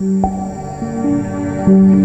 Música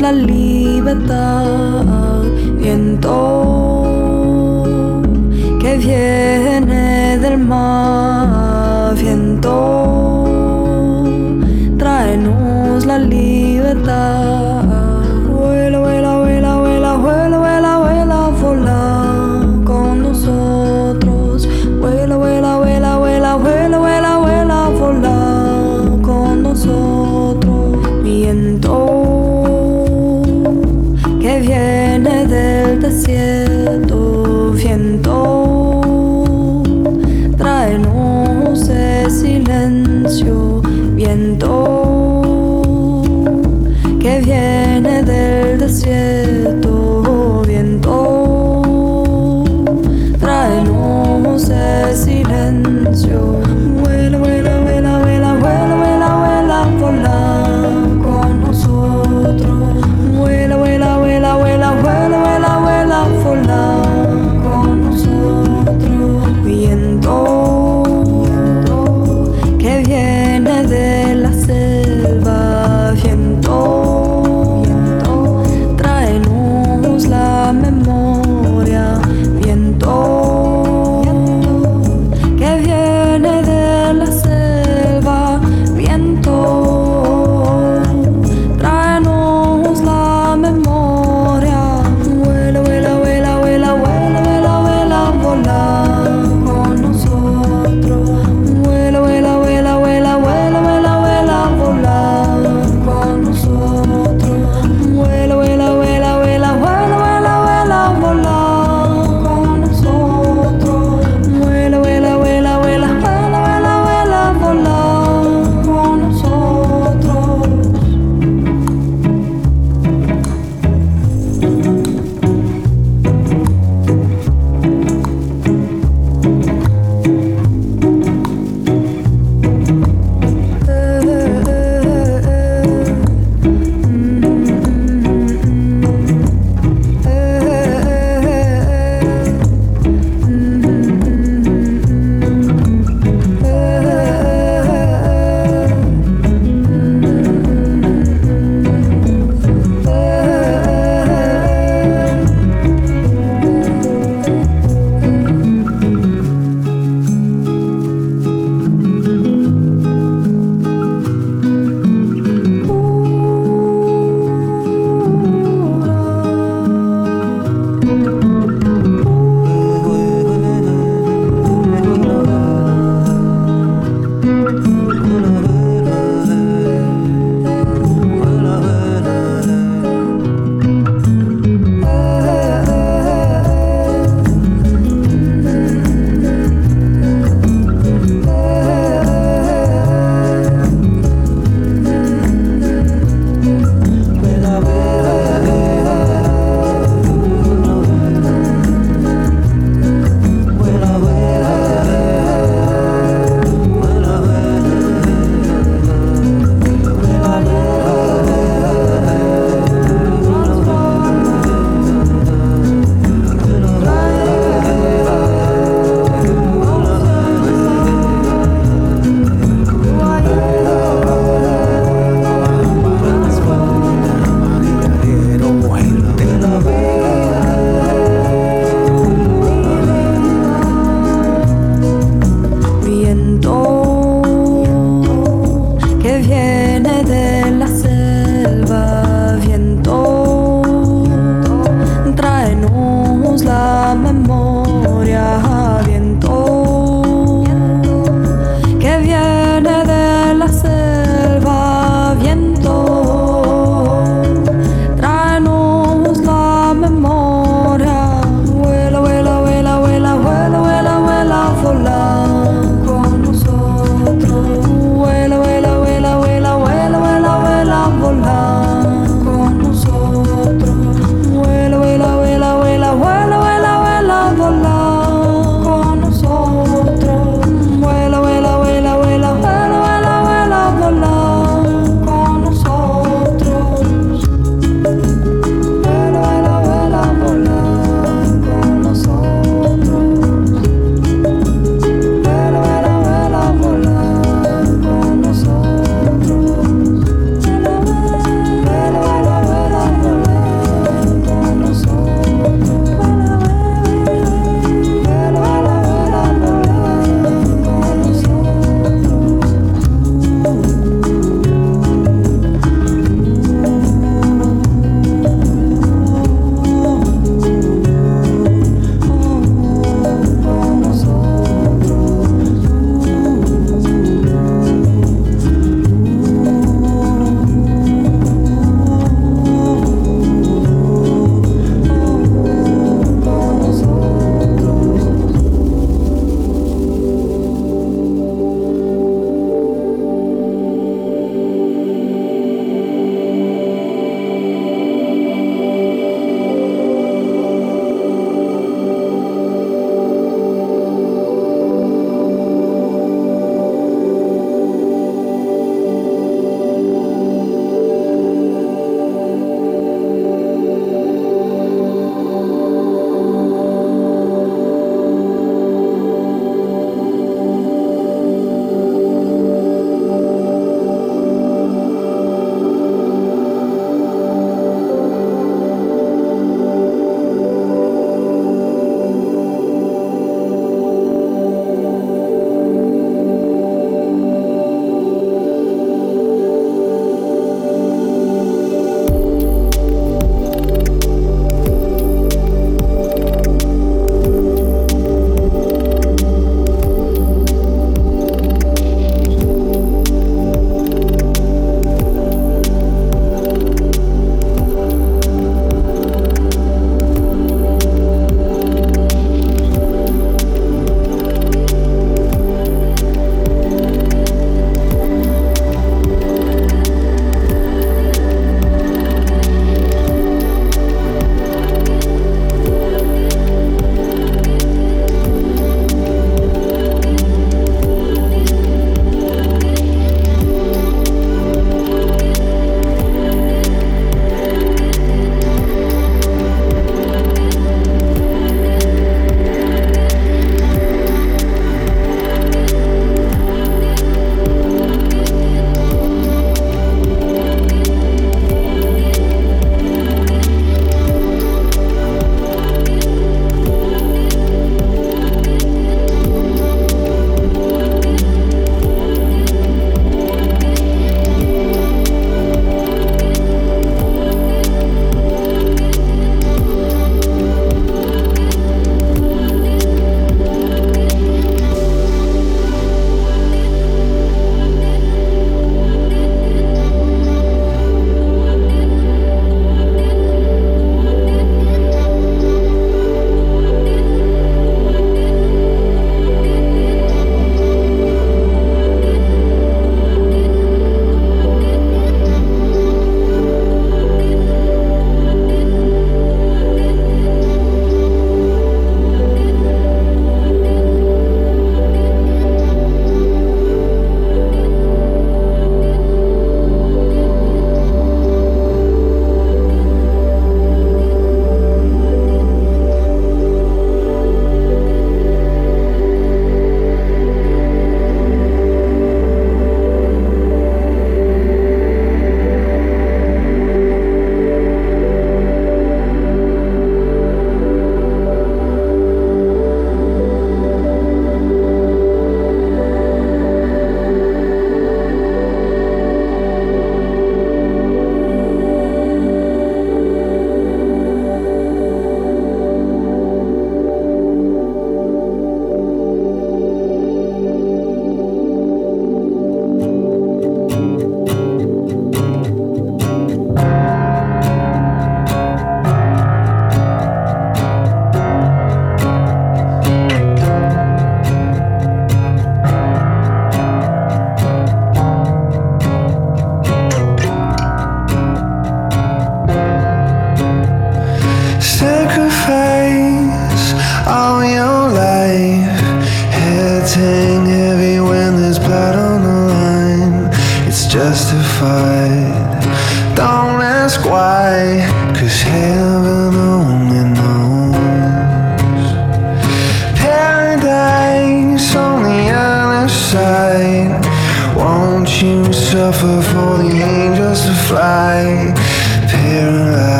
la libertad, viento que viene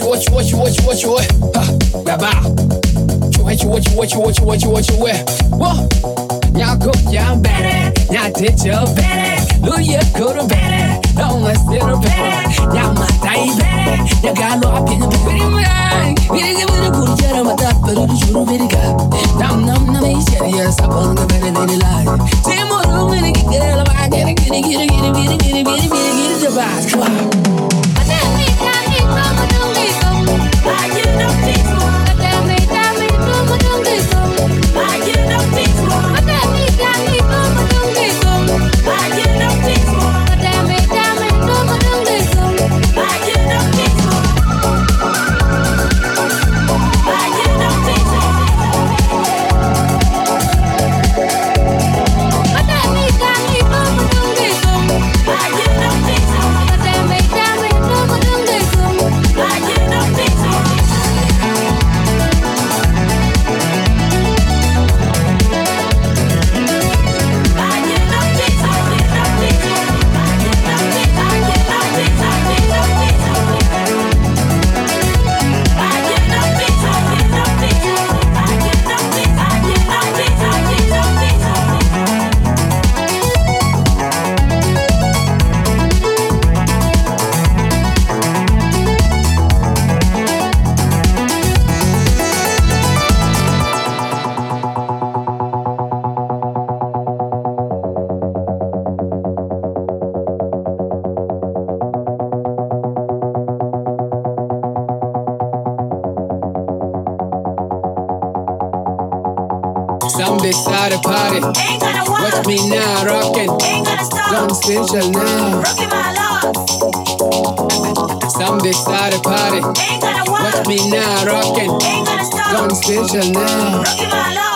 what you what you what you what you what you what huh ba ba what you what you what you what you what you what you what whoa Y'all go, y'all better, y'all did your better. Lu ye go to better, don't let's do the better. Y'all my die better, y'all got no opinion, but pretty much. We didn't give it a good jet on my top, but it is true, very good. Nam nam nam, he's serious, I'm on the better than the lie. Say more, I'm gonna get it, I'm gonna get it, get it, get it, get it, get it, get it, get it, get it, Switzerland.